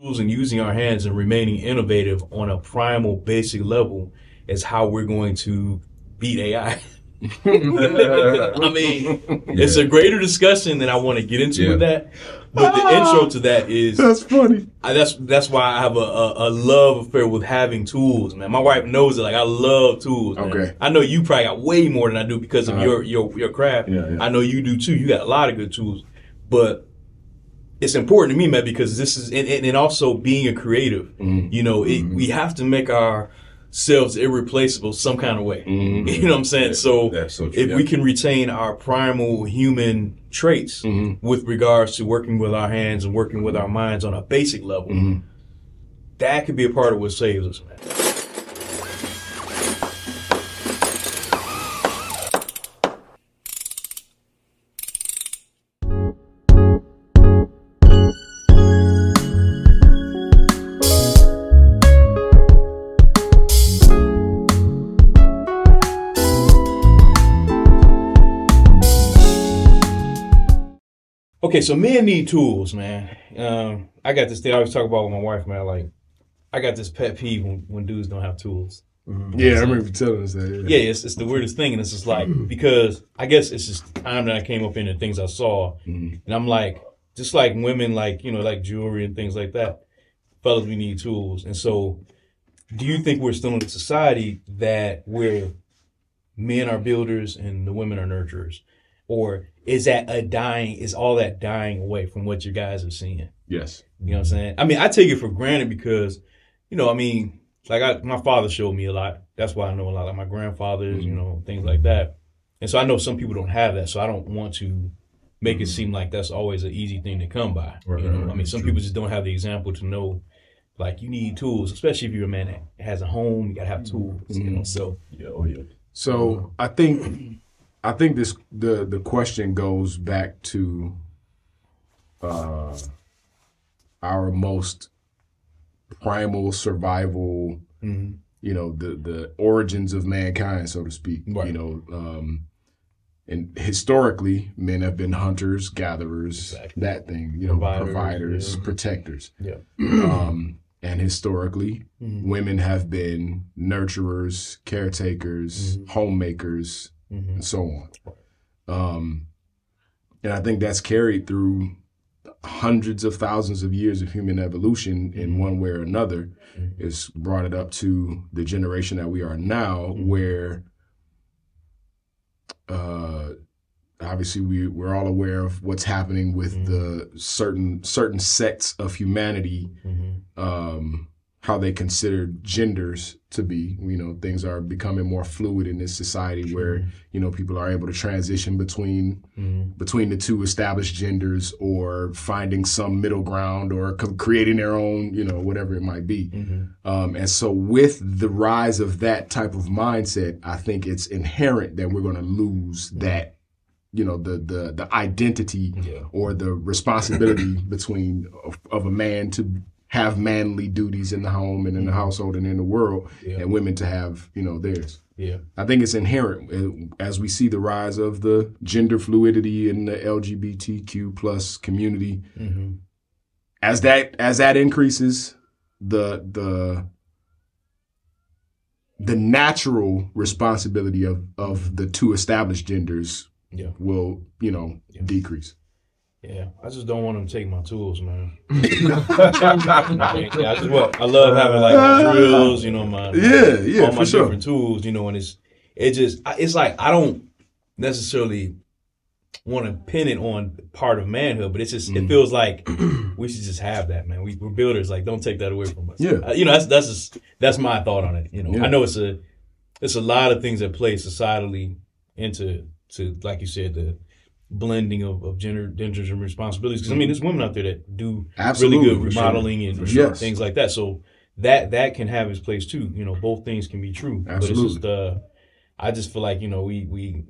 tools and using our hands and remaining innovative on a primal basic level is how we're going to beat AI. I mean, it's a greater discussion than I want to get into Yeah. with that. But the intro to that is That's funny. I, that's that's why I have a, a, a love affair with having tools, man. My wife knows it. Like I love tools. man. Okay. I know you probably got way more than I do because of Uh-huh. your your your craft. Yeah, yeah. I know you do too. You got a lot of good tools, but it's important to me, man, because this is and, and, and also being a creative. Mm-hmm. You know, it, we have to make ourselves irreplaceable some kind of way. Mm-hmm. You know what I'm saying? So That's so true. if we can retain our primal human traits Mm-hmm. with regards to working with our hands and working with our minds on a basic level, Mm-hmm. that could be a part of what saves us, man. Okay, so men need tools, man. Um, I got this thing I always talk about with my wife, man. Like, I got this pet peeve when, when dudes don't have tools. Yeah, I remember you telling us that. Yeah, it's, it's the weirdest thing, and it's just like because I guess it's just time that I came up in and things I saw, and I'm like, just like women, like you know, like jewelry and things like that. Fellas, we need tools, and so, do you think we're still in a society that where men are builders and the women are nurturers, or is that a dying? Is all that dying away from what you guys are seeing? Yes. You know what I'm saying? I mean, I take it for granted because, you know, I mean, like I, my father showed me a lot. That's why I know a lot. Like my grandfathers, you mm-hmm. know, things like that. And so I know some people don't have that. So I don't want to make it mm-hmm. seem like that's always an easy thing to come by. Right, you know, right, right. I mean, some people just don't have the example to know, like you need tools, especially if you're a man that has a home. You gotta have mm-hmm. tools. You know, so Yeah, oh yeah. So I think I think this the the question goes back to uh our most primal survival Mhm. you know the the origins of mankind so to speak Right. you know um and historically men have been hunters gatherers Exactly. that thing you know Providers, providers yeah. protectors yeah, um, and historically, Mhm. women have been nurturers, caretakers, Mhm. homemakers, Mhm. and so on. Um, and I think that's carried through hundreds of thousands of years of human evolution in one way or another. Mhm. It's brought it up to the generation that we are now, Mhm. where uh, obviously we we're all aware of what's happening with Mhm. the certain certain sects of humanity Mhm. um, how they consider genders to be. You know, things are becoming more fluid in this society where you know people are able to transition between Mhm. between the two established genders or finding some middle ground or co- creating their own. You know, whatever it might be. Mhm. Um, and so, with the rise of that type of mindset, I think it's inherent that we're going to lose that. You know, the the the identity Yeah. or the responsibility between of, of a man to have manly duties in the home and in the household and in the world, Yeah. and women to have you know theirs. Yeah. I think it's inherent uh, as we see the rise of the gender fluidity in the LGBTQ plus community. Mhm. As that as that increases, the the the natural responsibility of of the two established genders Yeah. will you know Yeah. decrease. Yeah, I just don't want them to take my tools, man. yeah, I just what I love having like my drills, you know, my Yeah, yeah, all my for sure. different tools, you know, and it's it just it's like I don't necessarily want to pin it on part of manhood, but it's just Mm-hmm. it feels like we should just have that, man. We, we're builders, like don't take that away from us. Yeah. Uh, you know, that's that's just that's my thought on it. You know, Yeah. I know it's a it's a lot of things that play societally into to like you said the blending of, of gender genders and responsibilities. Because I mean, there's women out there that do Absolutely, really good for sure. remodeling and For sure. things like that. So that that can have its place too. You know, both things can be true. But it's Absolutely. just uh, I just feel like you know we we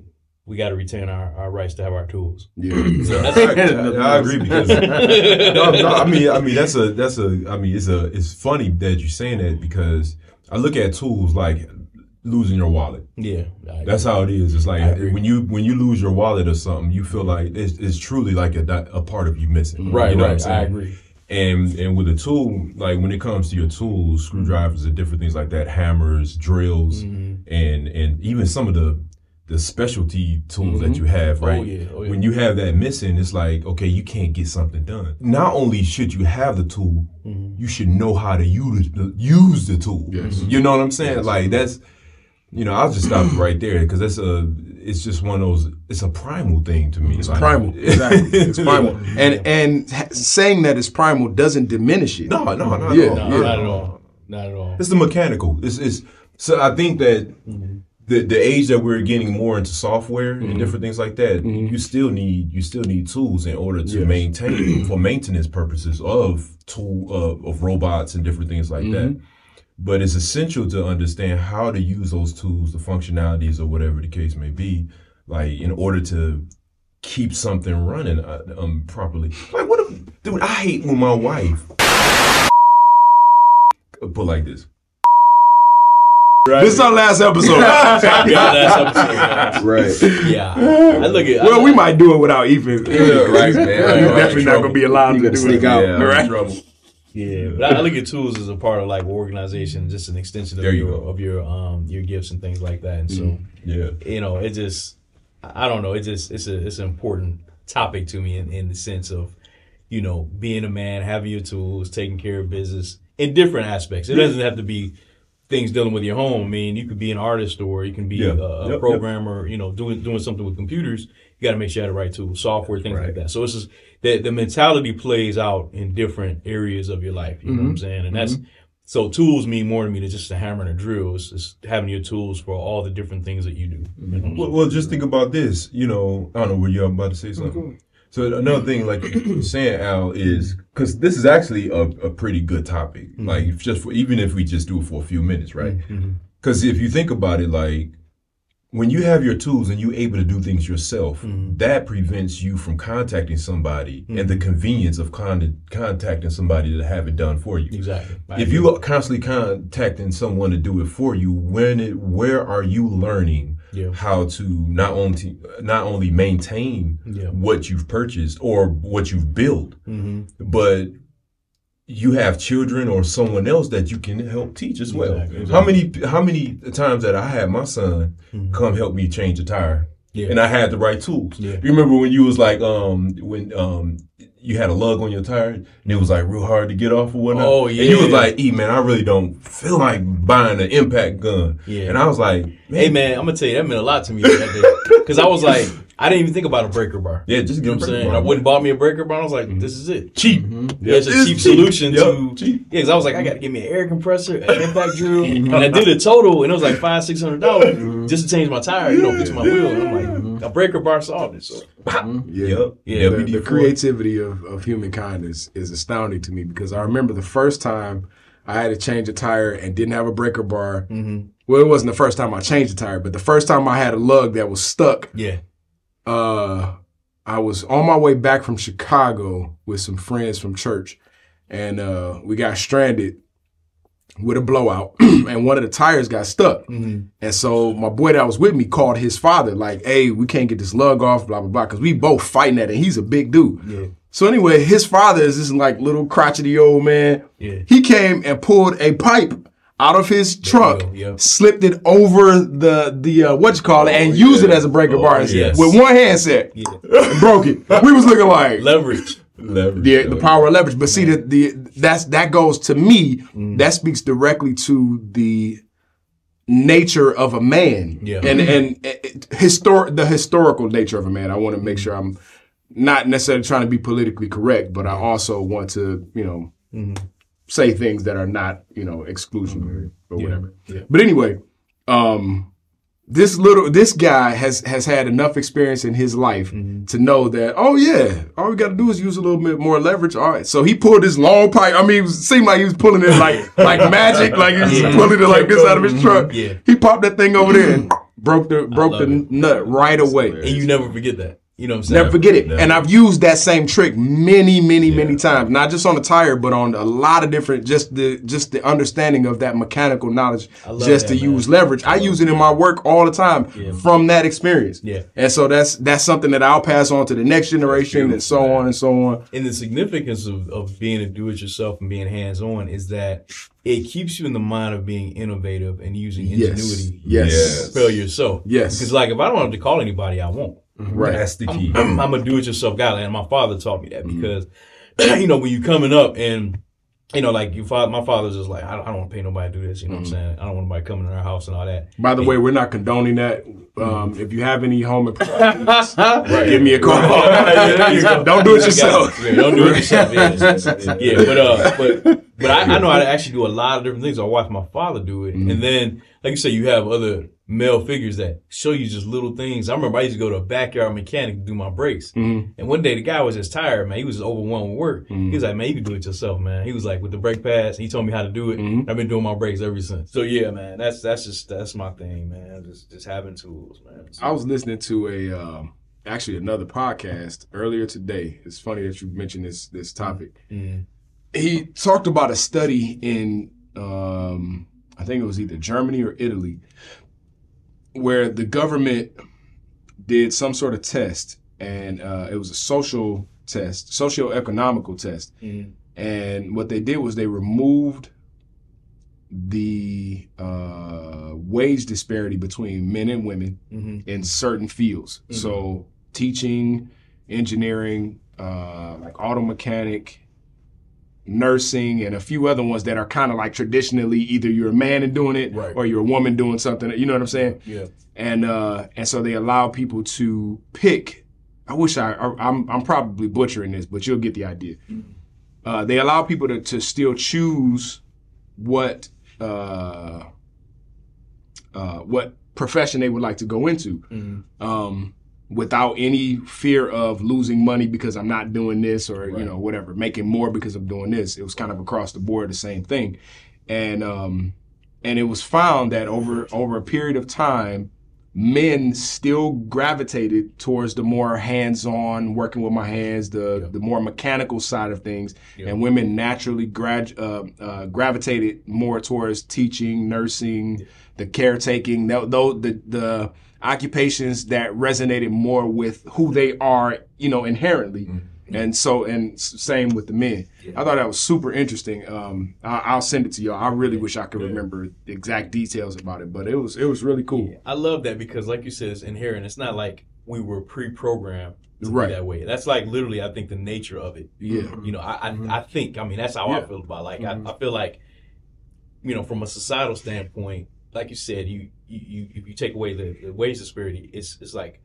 we got to retain our, our rights to have our tools. Yeah. That's- I, I agree because no, no, I mean, I mean that's a that's a I mean it's a it's funny that you're saying that because I look at tools like losing your wallet. Yeah, I- That's how it is. It's like when you when you lose your wallet or something, you feel like it's, it's truly like a, a part of you missing. right, You know what I'm right. I agree. And and with a tool, like when it comes to your tools, screwdrivers and different things like that, hammers, drills, Mm-hmm. and and even some of the the specialty tools that you have, right? Oh, yeah. Oh, yeah. When you have that missing, it's like, okay, you can't get something done. Not only should you have the tool, Mm-hmm. you should know how to use the, use the tool. Yes. You know what I'm saying? Like that's you know, I'll just stop right there because that's a it's just one of those it's a primal thing to me. It's primal, exactly. It's primal, and and saying that it's primal doesn't diminish it. No, no, not Yeah, at all. No, yeah. not at all. Not at all. It's the mechanical. It's, it's so I think that mm-hmm. the the age that we're getting more into software and mm-hmm. different things like that, mm-hmm. you still need you still need tools in order to Yes. maintain for maintenance purposes of tool uh, of robots and different things like that. But it's essential to understand how to use those tools, the functionalities, or whatever the case may be, like in order to keep something running uh, um, properly. Like what, if, dude? I hate when my wife put like this. This is our last episode. yeah, that's episode. right. Yeah, I look at. Well, I, we might do it without Ethan. right, man. You're Right, definitely not gonna be allowed You to gotta do sneak it. out. Yeah, I'm in Right. trouble. Yeah, but I, look at tools as a part of like organization, just an extension of There your go. of your um your gifts and things like that. And so Yeah. you know, it just I I don't know, it just it's a it's an important topic to me in, in the sense of you know being a man, having your tools, taking care of business in different aspects. It doesn't have to be things dealing with your home. I mean, you could be an artist or you can be Yeah. a, a Yep, yep. programmer. You know, doing doing something with computers. You got to make sure you have the right tools, software, things like that. So it's just that the mentality plays out in different areas of your life. You know Mm-hmm. what I'm saying? And that's so tools mean more to me than just a hammer and a drill. It's just having your tools for all the different things that you do. You know? Well, well, just think about this. You know, I don't know. Were you're about to say something? So another thing, like you were saying, Al, is because this is actually a, a pretty good topic. Mm-hmm. Like just for, even if we just do it for a few minutes, right? Mm-hmm. Because if you think about it, like when you have your tools and you're able to do things yourself, mm-hmm. that prevents you from contacting somebody and the convenience of con- contacting somebody to have it done for you. Exactly. I If agree. you are constantly contacting someone to do it for you, when it, where are you learning Yeah. how to not only not only maintain Yeah. what you've purchased or what you've built, Mm-hmm. but you have children or someone else that you can help teach as well. Exactly, How many how many times that I had my son come help me change a tire, Mm-hmm. Yeah. and I had the right tools. You remember when you was like um when um you had a lug on your tire and it was like real hard to get off or whatnot. Oh, yeah. And you was like, "E man, I really don't feel like buying an impact gun." Yeah. And I was like, man, Hey man, I'm gonna tell you that meant a lot to me that day because I was like, I didn't even think about a breaker bar. "Yeah, just You get know what I'm saying? I wouldn't bought me a breaker bar. I was like, mm-hmm. this is it. cheap. Mm-hmm. Yeah, it's a cheap, cheap. solution Yep, to cheap. yeah. Because I was like, I got to get me an air compressor, an impact drill, mm-hmm. and I did a total, and it was like five, six hundred dollars just to change my tire, you know, fix my wheel. And I'm like, a breaker bar solved it. So Yeah. Yep. Yeah, the, the creativity of, of humankind is, is astounding to me because I remember the first time I had to change a tire and didn't have a breaker bar. Well, it wasn't the first time I changed a tire, but the first time I had a lug that was stuck, yeah, uh, I was on my way back from Chicago with some friends from church, and uh, we got stranded with a blowout, and one of the tires got stuck. And so my boy that was with me called his father, like, "Hey, we can't get this lug off, blah blah blah," because we both fighting at it. He's a big dude. yeah, So anyway, his father is this like little crotchety old man. Yeah. He came and pulled a pipe out of his trunk, go, yeah. slipped it over the the uh, what you call it, and used it as a breaker Oh, bar yes. with one hand set. yeah. broke it. We was looking like Leverage. Leverage. the, the power of leverage. But see, the, the that's that goes to me. Mm. That speaks directly to the nature of a man, Yeah. and and historic the historical nature of a man. I want to make sure I'm not necessarily trying to be politically correct, but I also want to you know Mm-hmm. say things that are not you know exclusionary or whatever. Yeah. But anyway, um, this little this guy has has had enough experience in his life Mm-hmm. to know that oh yeah, all we got to do is use a little bit more leverage. All right, so he pulled this long pipe. I mean, it seemed like he was pulling it like like magic, like he was Yeah. pulling it like this out of his truck. Yeah. he popped that thing over there and broke the broke the it. nut right away. And you never forget that. You know what I'm saying? Never forget it. Never. And I've used that same trick many, many, many times. Not just on the tire, but on a lot of different. Just the just the understanding of that mechanical knowledge, just that, to man. use leverage. I use it in my work all the time Yeah. from that experience. Yeah. And so that's that's something that I'll pass on to the next generation, and so on and so on. And the significance of, of being a do-it-yourself and being hands-on is that it keeps you in the mind of being innovative and using ingenuity Yes. Yes. to propel yourself. Yes. Because like if I don't have to call anybody, I won't. Right. That's the key. I'm, I'm a do-it-yourself guy, and my father taught me that Mm-hmm. because you know when you coming up and you know like your father, my father's just like I don't, I don't want to pay nobody to do this. You know Mm-hmm. what I'm saying? I don't want nobody coming to our house and all that. By the way, we're not condoning that. Um, Mm-hmm. if you have any home improvements, give me a call. Yeah, you. Don't do it yourself. Yeah, don't do it yourself. Yeah, yeah but uh, but but I, I know how to actually do a lot of different things. I watch my father do it, Mm-hmm. and then like you say, you have other male figures that show you just little things. I remember I used to go to a backyard mechanic to do my brakes, Mhm. and one day the guy was just tired, man. He was just overwhelmed with work. Mm-hmm. He was like, "Man, you can do it yourself, man." He was like, with the brake pads, he told me how to do it. Mhm. I've been doing my brakes ever since. So yeah, man, that's that's just that's my thing, man. Just just having tools, man. I was listening to a um, actually another podcast earlier today. It's funny that you mentioned this this topic. Mhm. He talked about a study in um, I think it was either Germany or Italy, where the government did some sort of test, and uh, it was a social test, socio-economical test. Mhm. And what they did was they removed the uh, wage disparity between men and women Mhm. in certain fields. So teaching, engineering, uh, like auto mechanic, nursing, and a few other ones that are kind of like traditionally either you're a man and doing it Right. or you're a woman doing something. You know what I'm saying? Yeah. and uh, and so they allow people to pick. I wish I, I I'm I'm probably butchering this, but you'll get the idea. Uh, they allow people to to still choose what uh, uh, what profession they would like to go into. Mhm. Um, without any fear of losing money because I'm not doing this or you know whatever, making more because I'm doing this. It was kind of across the board the same thing, and um, and it was found that over over a period of time, men still gravitated towards the more hands-on, working with my hands, the the more mechanical side of things, and women naturally grad, uh, uh, gravitated more towards teaching, nursing, the caretaking, th- those the the occupations that resonated more with who they are, you know, inherently. Mm-hmm. And so, and same with the men. I thought that was super interesting. Um, I, I'll send it to y'all. I really wish I could remember the exact details about it, but it was it was really cool. I love that because, like you said, it's inherent. It's not like we were pre-programmed to Right. be that way. That's like literally, I think, the nature of it. Yeah. You know, I I, mm-hmm. I think. I mean, that's how I feel about. Like, I, mm-hmm. I feel like, you know, from a societal standpoint, like you said, you you, you if you take away the, the wage disparity, it's it's like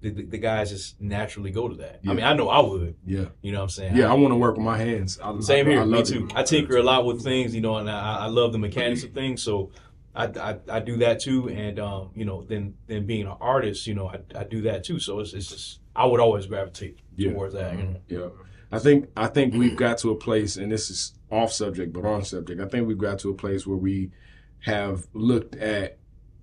the, the, the guys just naturally go to that. Yeah. I mean, I know I would. Yeah, You know what I'm saying? yeah. I want to work with my hands. I, Same I- here, I me too. it. I tinker a lot with things, you know, and I, I love the mechanics of things. So I, I, I do that too, and um, you know, then then being an artist, you know, I, I do that too. So it's, it's just I would always gravitate Yeah. towards that. You know? Yeah, I think I think we've got to a place, and this is off subject but on subject. I think we've got to a place where we have looked at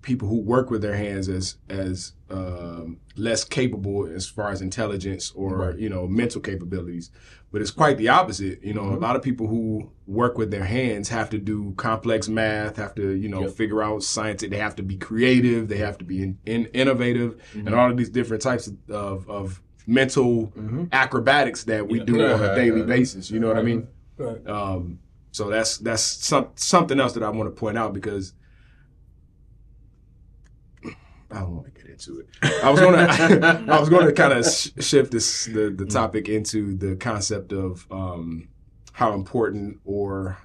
people who work with their hands as as um, less capable as far as intelligence or you know mental capabilities. But it's quite the opposite. You know, a lot of people who work with their hands have to do complex math, have to you know Yep. figure out science. They have to be creative. They have to be in, in, innovative, and all of these different types of of, of mental acrobatics that we do on a daily basis. You know what I mean? Right. Um, so that's that's some, something else that I want to point out because I don't want to get into it. I was gonna I was gonna kind of sh- shift this the, the mm. topic into the concept of um, how important or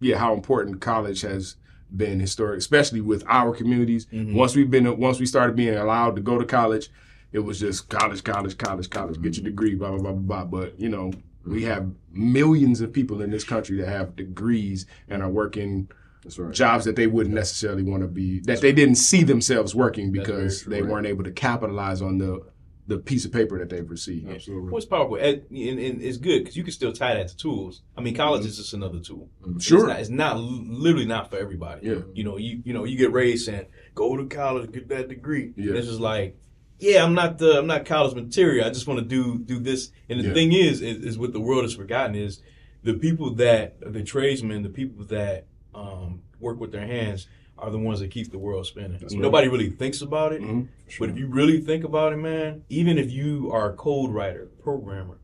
yeah how important college has been historic, especially with our communities. Mm-hmm. Once we've been once we started being allowed to go to college, it was just college, college, college, college. Get your mm-hmm. degree, blah blah blah blah. blah. But you know, we mm-hmm. have millions of people in this country that have degrees and are working right. jobs that they wouldn't necessarily want to be that they didn't see themselves working because they weren't able to capitalize on the the piece of paper that they've received. Absolutely. What's powerful, and, and, and it's good because you can still tie that to tools. I mean, college mm-hmm. is just another tool. Mm-hmm. Sure. it's not, it's not literally not for everybody. Yeah. you know, you you know, you get raised saying go to college, get that degree. Yeah. This is like yeah, I'm not the I'm not college material. I just want to do do this. And the Yeah. thing is, is, is what the world has forgotten is the people that the tradesmen, the people that um, work with their hands are the ones that keep the world spinning. Right. Nobody really thinks about it, Mhm. but if you really think about it, man, even if you are a code writer, programmer,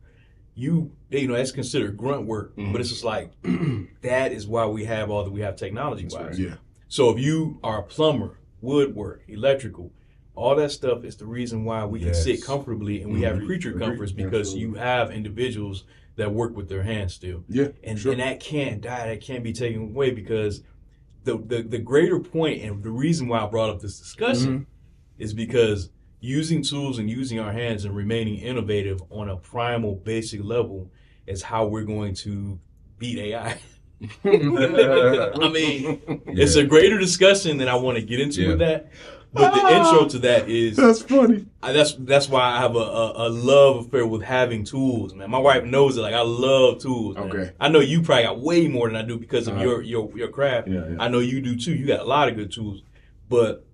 you you know that's considered grunt work, Mhm. but it's just like that is why we have all that we have technology wise. Yeah. So if you are a plumber, woodwork, electrical, all that stuff is the reason why we can sit comfortably and we have Mhm. creature comforts because Absolutely. you have individuals that work with their hands still. Yeah. And, sure. and that can't die, that can't be taken away because the, the, the greater point and the reason why I brought up this discussion Mhm. is because using tools and using our hands and remaining innovative on a primal basic level is how we're going to beat AI. I mean, it's a greater discussion than I want to get into Yeah. with that. But the intro to that is That's funny. I, that's that's why I have a, a, a love affair with having tools, man. My wife knows it. Like I love tools. man. Okay. I know you probably got way more than I do because of Uh-huh. your your your craft. Yeah, yeah. I know you do too. You got a lot of good tools, but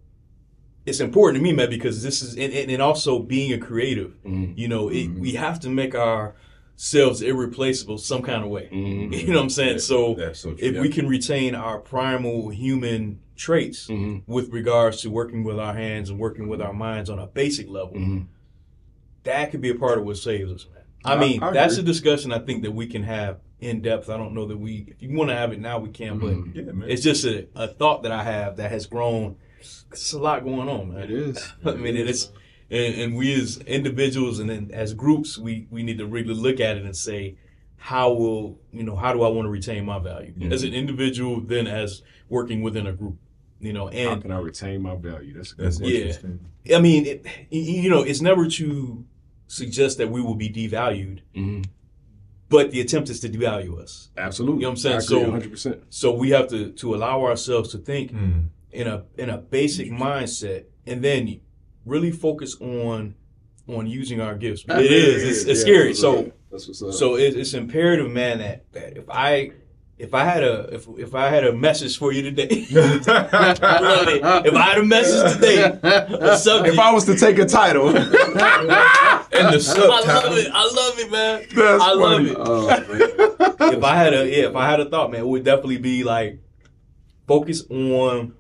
it's important to me, man, because this is and, and and also being a creative. Mhm. You know, it, Mhm. we have to make ourselves irreplaceable some kind of way. Mhm. You know what I'm saying? So so true. if we can retain our primal human traits Mhm. with regards to working with our hands and working with our minds on a basic level, Mhm. that could be a part of what saves us, man. I I- mean, I that's a discussion I think that we can have in depth. I don't know that we, if you want to have it now, we can, Mhm. yeah, but man. it's just a, a thought that I have that has grown. It's a lot going on, man. It is. I mean, it is, and, and we as individuals and then as groups, we we need to really look at it and say, how will you know how do I want to retain my value Mhm. as an individual, then as working within a group, you know, How and can I retain my value? That's a good That's. Yeah. interesting. I mean, it, you know, it's never to suggest that we will be devalued, Mhm. but the attempt is to devalue us. Absolutely. You know what I'm saying? So- 100%. So we have to to allow ourselves to think Mm. in a in a basic mindset, and then really focus on on using our gifts. It is. It's, it's Yeah, scary. So that's what's up. so it, it's imperative, man, that, that if I if I had a if if I had a message for you today, really, if I had a message today, a subject, if I was to take a title, and the I subtitle. love it. I love it, man. That's I love it. Oh, man. if I had a yeah, if I had a thought, man, it would definitely be like focus on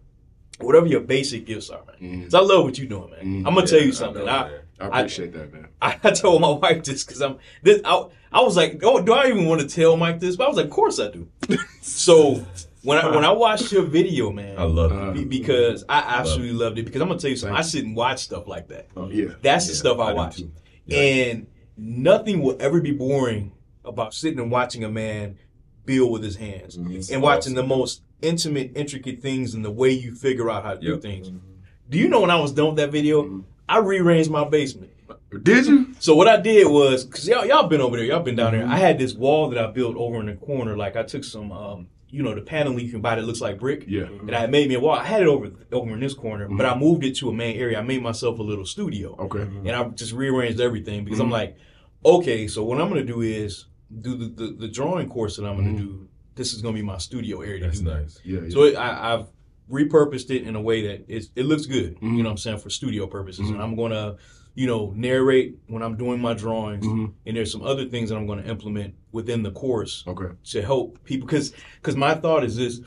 whatever your basic gifts are, man. Mhm. 'Cause I love what you're doing, man. Mhm. I'm gonna tell Yeah, you I something. know, I. I appreciate that, man. I, I told my wife this because I'm this. I, I was like, oh, do I even want to tell Mike this? But I was like, of course I do. So when I when I watched your video, man, I love Uh, it. be- because I absolutely loved it. Because I'm gonna tell you something. I sit and watch stuff like that. Oh, yeah. That's the stuff I, do watch. Yeah. And nothing will ever be boring about sitting and watching a man build with his hands Mhm. and watching the most intimate, intricate things and the way you figure out how to do Yep. things. Do you know when I was done with that video, Mhm. I rearranged my basement. Did you? So what I did was, cause y'all y'all been over there, y'all been down there. I had this wall that I built over in the corner. Like I took some, um, you know, the paneling you can buy that looks like brick. Yeah. And I made me a wall. I had it over over in this corner, but Mhm. I moved it to a main area. I made myself a little studio Okay. and I just rearranged everything because Mhm. I'm like, okay, so what I'm gonna do is do the, the, the drawing course that I'm gonna Mhm. do. This is gonna be my studio area. to That's do that. nice. Yeah. yeah. So it, I, I've repurposed it in a way that it's, it looks good. You know what I'm saying for studio purposes, and I'm gonna, you know, narrate when I'm doing my drawings. Mhm. And there's some other things that I'm gonna implement within the course Okay. to help people because because my thought is this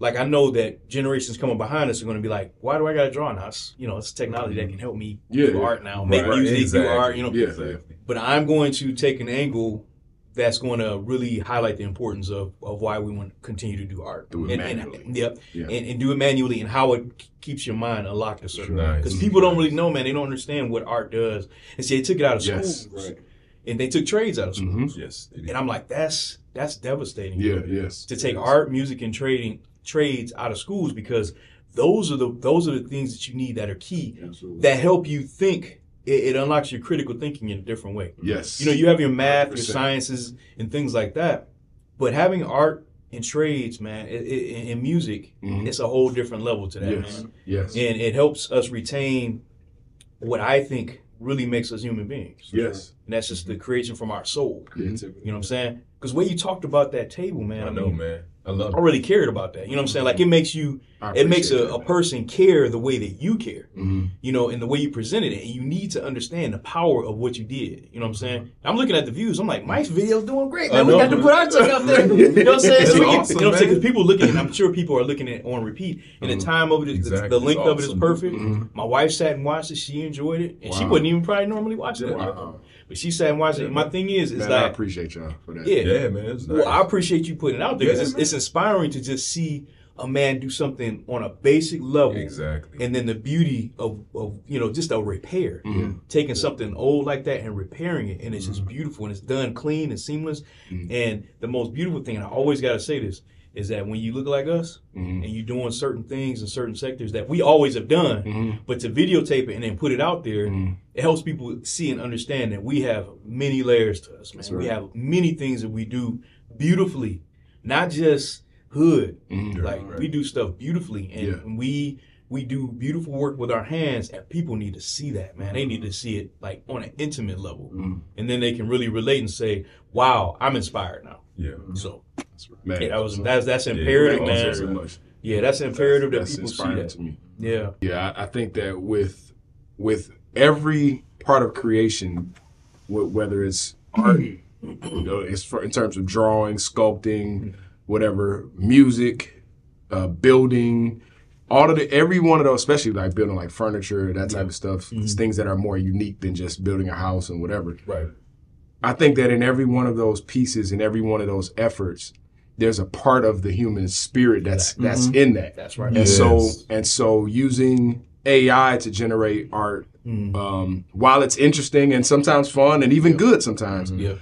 like i know that generations coming behind us are going to be like why do i gotta draw now it's, you know it's technology that can help me Yeah, do art now make Right, music exactly. do art you know Yeah. Exactly. but i'm going to take an angle that's going to really highlight the importance of, of why we want to continue to do art Do it and, and- manually. yep Yeah. and, and do it manually and how it keeps your mind unlocked a certain Nice. because people don't really know man they don't understand what art does and see they took it out of Yes. schools Right. and they took trades out of schools Mhm. Yes. and i'm like that's that's devastating Yeah. Yes. to take Yes. art, music, and trading trades out of schools because those are the those are the things that you need that are key Absolutely. that help you think. It, it unlocks your critical thinking in a different way. yes. You know, you have your math, your 100%. sciences, and things like that, but having art and trades, man, it, it, and music, Mhm. it's a whole different level to that, Yes. man. Yes. And it helps us retain what I think really makes us human beings. Yes. And that's just the creation from our soul. Creativity. You know what I'm saying? Because when you talked about that table, man, I I, know, mean, man. I love I it. really cared about that. You know what I'm saying? Like it makes you, I it makes a, a person care the way that you care. Mhm. You know, and the way you presented it. And you need to understand the power of what you did. You know what I'm saying? I'm looking at the views. I'm like, Mike's video's doing great, I man. We got to put our stuff out there. You know what I'm saying? So we can- you know what I'm saying? Because people looking, and I'm sure people are looking at it on repeat. And the time of it, is, Exactly. the, the length It's of it is awesome. perfect. Mhm. My wife sat and watched it. She enjoyed it, and she wouldn't even probably normally watch it. Wow. But she sat and watched it. And my thing is, is Man, I appreciate y'all for that. yeah, Yeah, man. It's well, I appreciate you putting it out there because Yeah, it's, it's inspiring to just see a man do something on a basic level, Exactly. and then the beauty of, of you know just a repair, Mhm. taking something old like that and repairing it, and it's Mm-hmm. just beautiful and it's done clean and seamless. Mhm. And the most beautiful thing, and I always got to say this, is that when you look like us Mhm. and you're doing certain things in certain sectors that we always have done, Mhm. but to videotape it and then put it out there, Mhm. it helps people see and understand that we have many layers to us, man. That's We have many things that we do beautifully, not just hood. Mhm. Like right. we do stuff beautifully, and Yeah. we we do beautiful work with our hands, and people need to see that, man. They need to see it like on an intimate level, Mhm. and then they can really relate and say, "Wow, I'm inspired now." Yeah. So Man, yeah, that was that's that's imperative, thank you man. very much. Yeah, that's imperative that That's people see inspiring that. to me. Yeah, Yeah, I, I think that with with every part of creation, whether it's art, you know, it's for, in terms of drawing, sculpting, whatever, music, uh, building, all of the every one of those, especially like building like furniture, that type of stuff, it's things that are more unique than just building a house and whatever. right. I think that in every one of those pieces, in every one of those efforts, there's a part of the human spirit that's that's in that. That's right. And Yes. so and so using AI to generate art, Mm. um, while it's interesting and sometimes fun and even good sometimes, Yeah,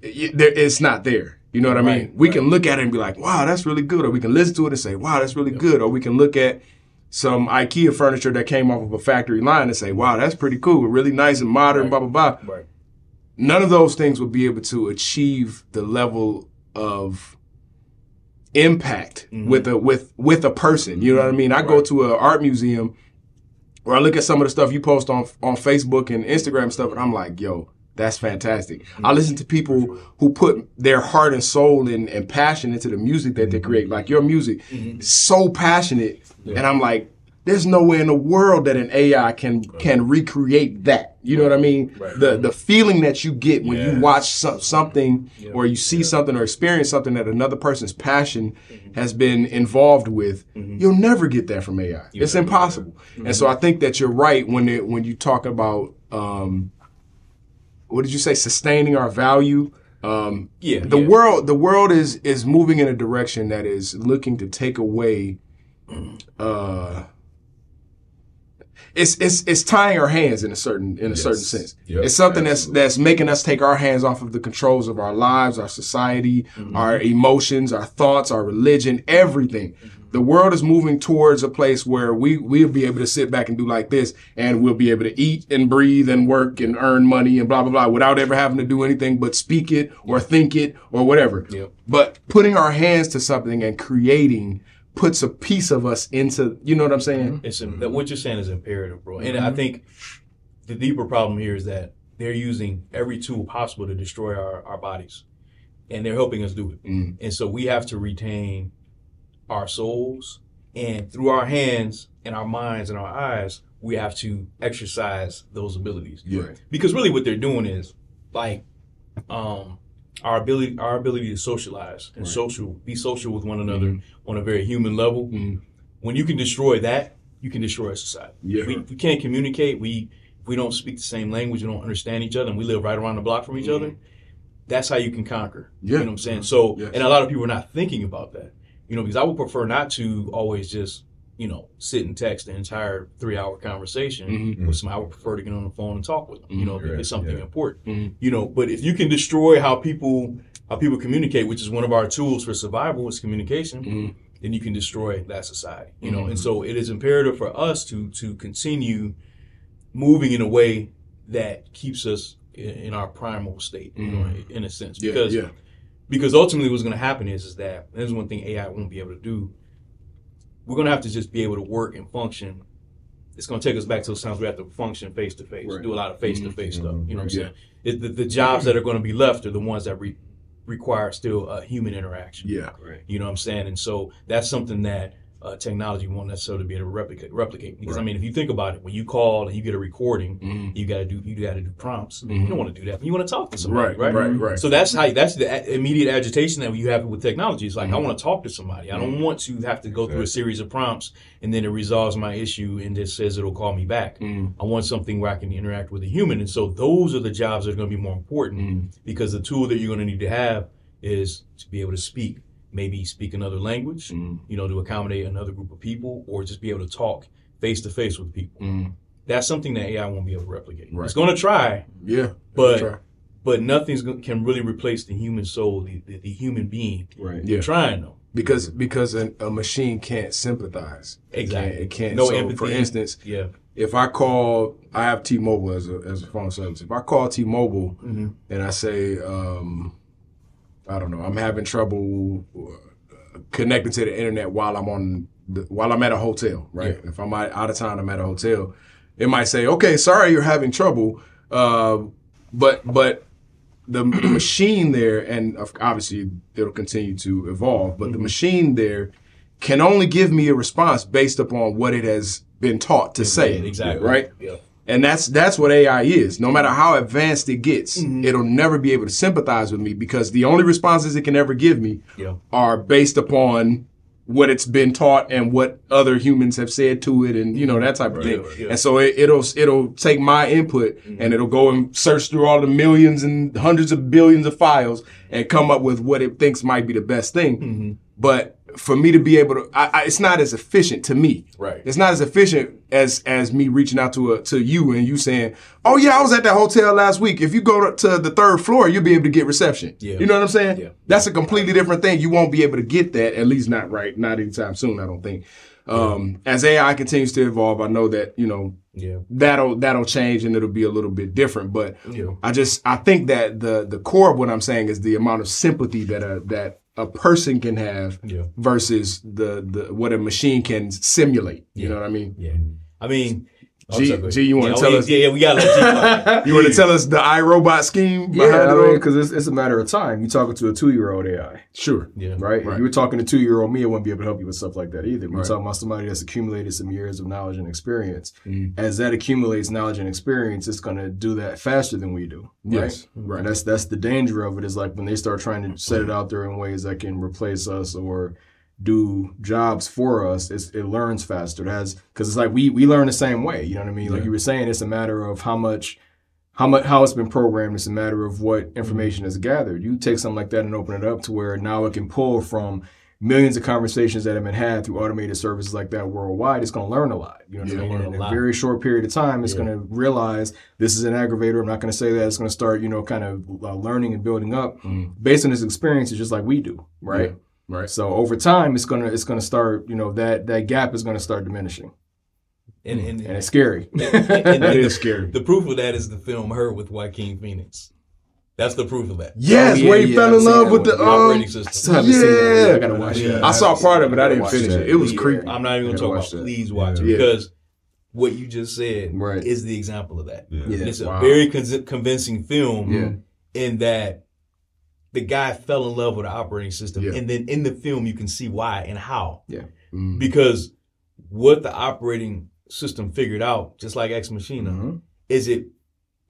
it, there, it's not there. You know what I mean? Right, We right. can look at it and be like, "Wow, that's really good," or we can listen to it and say, "Wow, that's really good," or we can look at some IKEA furniture that came off of a factory line and say, "Wow, that's pretty cool, really nice and modern." Right. Blah blah blah right. none of those things would be able to achieve the level of impact Mhm. with a with with a person. You know what I mean? I go to an art museum or I look at some of the stuff you post on on Facebook and Instagram and stuff, and I'm like, yo, that's fantastic. I listen to people who put their heart and soul and, and passion into the music that they create. Like your music, is so passionate, and I'm like, there's no way in the world that an AI can can recreate that. You know what I mean? Right. The the feeling that you get when you watch some, something or you see something or experience something that another person's passion has been involved with, you'll never get that from AI. It's impossible. And so I think that you're right when it, when you talk about um, what did you say? Sustaining our value. Um, Yeah, the yeah. world the world is is moving in a direction that is looking to take away uh it's it's it's tying our hands in a certain in a certain sense. Yep, it's something that's that's making us take our hands off of the controls of our lives, our society, Mm-hmm. our emotions, our thoughts, our religion, everything. Mm-hmm. The world is moving towards a place where we we'll be able to sit back and do like this, and we'll be able to eat and breathe and work and earn money and blah blah blah without ever having to do anything but speak it or think it or whatever. Yep. But putting our hands to something and creating puts a piece of us into you know what I'm saying? It's Mm-hmm. what you're saying is imperative, bro. And I think the deeper problem here is that they're using every tool possible to destroy our, our bodies, and they're helping us do it. Mm. And so we have to retain our souls, and through our hands and our minds and our eyes, we have to exercise those abilities. Yeah. Because really, what they're doing is like um, our ability our ability to socialize and Right. social be social with one another on a very human level Mhm. when you can destroy that, you can destroy a society. Yeah. If we, if we can't communicate, we if we don't speak the same language, we don't understand each other, and we live right around the block from each other. That's how you can conquer. Mm-hmm. Yeah. You know what I'm saying? So, Yes. and a lot of people are not thinking about that. You know, because I would prefer not to always just you know sit and text the entire three hour conversation Mhm. with somebody. I would prefer to get on the phone and talk with them. You know, if it's something yeah. important. Mhm. You know, but if you can destroy how people how people communicate, which is one of our tools for survival, is communication Mhm. then you can destroy that society. You know, and so it is imperative for us to to continue moving in a way that keeps us in, in our primal state, you know, in a sense. Yeah, Because yeah. Because ultimately what's going to happen is is that there's one thing AI won't be able to do. We're going to have to just be able to work and function. It's going to take us back to those times we have to function face to face, do a lot of face to face stuff. You know what I'm Yeah. saying? It, the, the jobs that are going to be left are the ones that re, require still a human interaction. Yeah. You know what I'm saying? And so that's something that uh, technology won't necessarily be able to replicate. replicate. Because I mean, if you think about it, when you call and you get a recording, Mhm. you got to do you got to do prompts. Mhm. You don't want to do that. You want to talk to somebody, Right, right? right, right. So that's how that's the immediate agitation that you have with technology. It's like I Mhm. want to talk to somebody. I don't want to have to go through a series of prompts and then it resolves my issue and just says it'll call me back. Mm. I want something where I can interact with a human. And so those are the jobs that are going to be more important Mm. because the tool that you're going to need to have is to be able to speak, maybe speak another language, Mm. you know, to accommodate another group of people, or just be able to talk face to face with people. Mm. That's something that AI won't be able to replicate. Right. It's going to try, Yeah. But- Try. but nothing's can really replace the human soul, the, the, the human being. Right. Yeah. Trying though. because because a, a machine can't sympathize. It Exactly. can't. It can't. No so empathy. For instance, Yeah. if I call, I have T-Mobile as a as a phone service. If I call T-Mobile Mm-hmm. and I say, um, I don't know, I'm having trouble uh, connecting to the internet while I'm on the, while I'm at a hotel, right? If I'm out, of town, I'm at a hotel. It might say, "Okay, sorry, you're having trouble," uh, but but the, the machine there, and obviously it'll continue to evolve, but the Mm-hmm. machine there can only give me a response based upon what it has been taught to say. Exactly. Right? Yeah. And that's that's what AI is. No matter how advanced it gets, Mm-hmm. it'll never be able to sympathize with me because the only responses it can ever give me Yeah. are based upon what it's been taught and what other humans have said to it and you know that type of thing. yeah. And so it, it'll it'll take my input and it'll go and search through all the millions and hundreds of billions of files and come up with what it thinks might be the best thing. But for me to be able to, I, I, it's not as efficient to me. Right. It's not as efficient as as me reaching out to a, to you and you saying, "Oh yeah, I was at that hotel last week. If you go to, the third floor, you'll be able to get reception." Yeah. You know what I'm saying? Yeah. That's a completely different thing. You won't be able to get that, at least not right, not anytime soon. I don't think. Um, as AI continues to evolve, I know that you know Yeah. that'll that'll change and it'll be a little bit different. But Yeah. I just I think that the the core of what I'm saying is the amount of sympathy that a that a person can have Yeah. versus the the what a machine can simulate. You know what I mean? Yeah. I mean, G- sorry. G, you wanna yeah, tell yeah, us- Yeah, yeah, we got to You want to tell us the iRobot scheme behind Yeah, it? I all? mean, because it's, it's a matter of time. You're talking to a two year old AI, sure. Yeah. right? Right. If you were talking to two year old me, I wouldn't be able to help you with stuff like that either. We're Right. talking about somebody that's accumulated some years of knowledge and experience. Mhm. As that accumulates knowledge and experience, it's going to do that faster than we do. Right? Yes. Right. And that's that's the danger of it. Is like when they start trying to set it out there in ways that can replace us or do jobs for us, it's, it learns faster. It has because it's like we we learn the same way. You know what I mean? Like Yeah. you were saying, it's a matter of how much. How much how it's been programmed It's a matter of what information is gathered. You take something like that and open it up to where now it can pull from millions of conversations that have been had through automated services like that worldwide. It's going to learn a lot. You know what Yeah, I mean? In a a very short period of time, it's Yeah. going to realize this is an aggravator. I'm not going to say that. It's going to start, you know, kind of uh, learning and building up Mm. based on its experiences, just like we do, right? Right. So over time, it's gonna it's gonna start, you know, that that gap is gonna start diminishing, and, and, and it's scary. and, That and the, is scary. the proof of that is the film Her with Joaquin Phoenix. That's the proof of that. Yes, Oh, yeah, where he yeah, fell I've in love with the one. The um, operating system. still haven't seen that. Yeah. I gotta watch Yeah. that. I saw part of it. I didn't Watch finish that. it. It was Yeah. creepy. I'm not even going to talk about. watch that. Please watch Yeah. it because what you just said Right. is the example of that. Yeah. Yeah. It's a Wow. very con- convincing film Yeah. in that the guy fell in love with the operating system, Yeah. and then in the film you can see why and how. Mm. Because what the operating system figured out, just like Ex Machina, Mhm. is it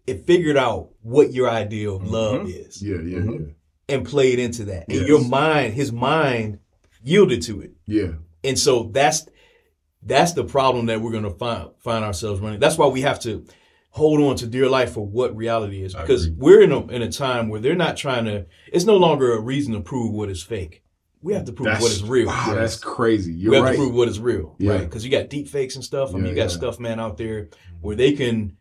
it figured out what your idea of love is Yeah, yeah, Mhm. and played into that. And your mind, his mind, yielded to it. yeah, yeah. And so that's that's the problem that we're gonna find find ourselves running. That's why we have to hold on to dear life for what reality is. Because we're in a in a time where they're not trying to it's no longer a reason to prove what is fake. We have to prove what is real. Wow, that's crazy. we You're have right. to prove what is real. Yeah. Right. Because you got deep fakes and stuff. I mean Yeah, you got yeah. stuff man out there where they can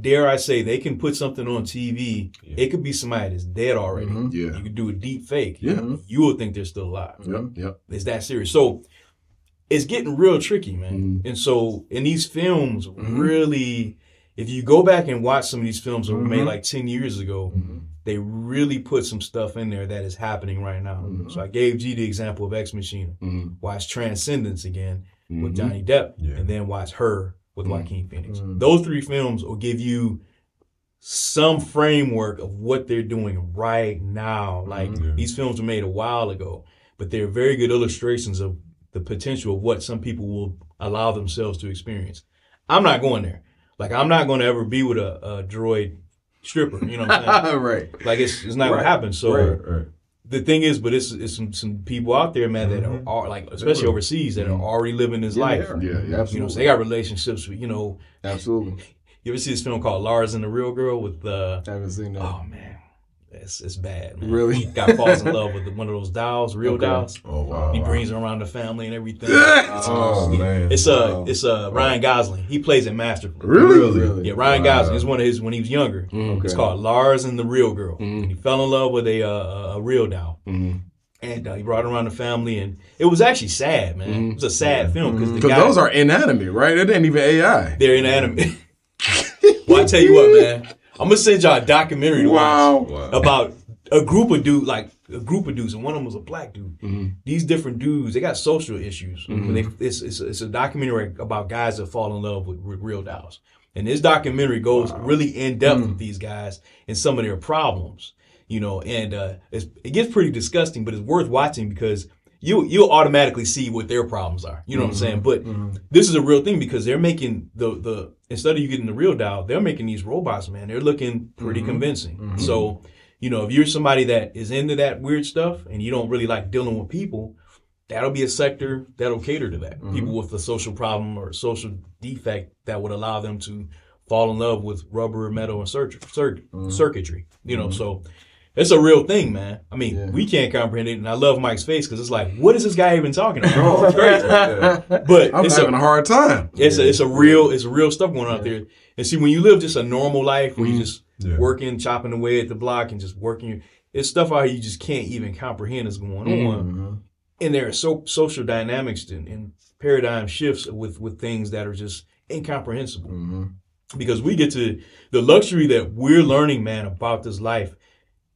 dare I say they can put something on TV. Yeah. It could be somebody that's dead already. Mhm. Yeah. You could do a deep fake. Yeah. You will think they're still alive. Yep. Yep. It's that serious. So it's getting real tricky, man. Mhm. And so in these films, Mhm. really, if you go back and watch some of these films that were made Mhm. like 10 years ago, Mhm. they really put some stuff in there that is happening right now. Mhm. So I gave G the example of Ex Machina. Watch Transcendence again with. Johnny Depp, Yeah. and then watch Her with. Joaquin Phoenix. Those three films will give you some framework of what they're doing right now. Like Yeah. these films were made a while ago, but they're very good illustrations of the potential of what some people will allow themselves to experience. I'm not going there. Like I'm not going to ever be with a, a droid stripper. You know what I'm saying? right. like it's it's not Right. gonna happen. So Right, right. the thing is, but it's, it's some some people out there, man, that are, like, especially overseas, that are already living this life. Yeah, yeah, You know, so they got relationships with, you know, absolutely. you ever see this film called Lars and the Real Girl with, uh, I haven't seen that. oh man, it's, it's bad, man. Really? He got falls in love with one of those dolls, real Okay. dolls. Oh wow. He brings her around the family and everything. Oh man. It's uh, Wow. it's uh, Ryan Gosling. He plays it masterfully. really. Really? Yeah, Ryan Wow. Gosling is one of his when he was younger. Okay. It's called Lars and the Real Girl. And he fell in love with a uh, a real doll. Mhm. and uh, he brought her around the family, and it was actually sad, man. It was a sad film because the Because guy those are inanimate, right? It ain't even AI. they're inanimate. well, I tell you what, man, I'm gonna send y'all a documentary to watch Wow. Wow. about a group of dudes, like a group of dudes, and one of them was a black dude. Mm-hmm. These different dudes, they got social issues. When they, it's, it's, it's a documentary about guys that fall in love with, with real dolls. And this documentary goes really in depth Mm. with these guys and some of their problems, you know. And uh, it's, it gets pretty disgusting, but it's worth watching because you you'll automatically see what their problems are. You know what I'm saying? Mm-hmm. But mm-hmm. this is a real thing because they're making the the instead of you getting the real doll, they're making these robots, man. They're looking pretty mm-hmm. convincing. So, you know, if you're somebody that is into that weird stuff and you don't really like dealing with people, that'll be a sector that'll cater to that. People with a social problem or a social defect that would allow them to fall in love with rubber, metal, and circuit, circuit, circuitry. You know, so it's a real thing, man. I mean, Yeah. we can't comprehend it, and I love Mike's face because it's like, what is this guy even talking about? Oh, it's crazy. But I'm it's having a, a hard time. it's a, it's a real it's real stuff going on out there. And see, when you live just a normal life, where you mm-hmm. just Yeah. working, chopping away at the block, and just working, it's stuff out here you just can't even comprehend is going mm-hmm. on. And there are so social dynamics and, and paradigm shifts with with things that are just incomprehensible. Mm-hmm. Because we get to the luxury that we're learning, man, about this life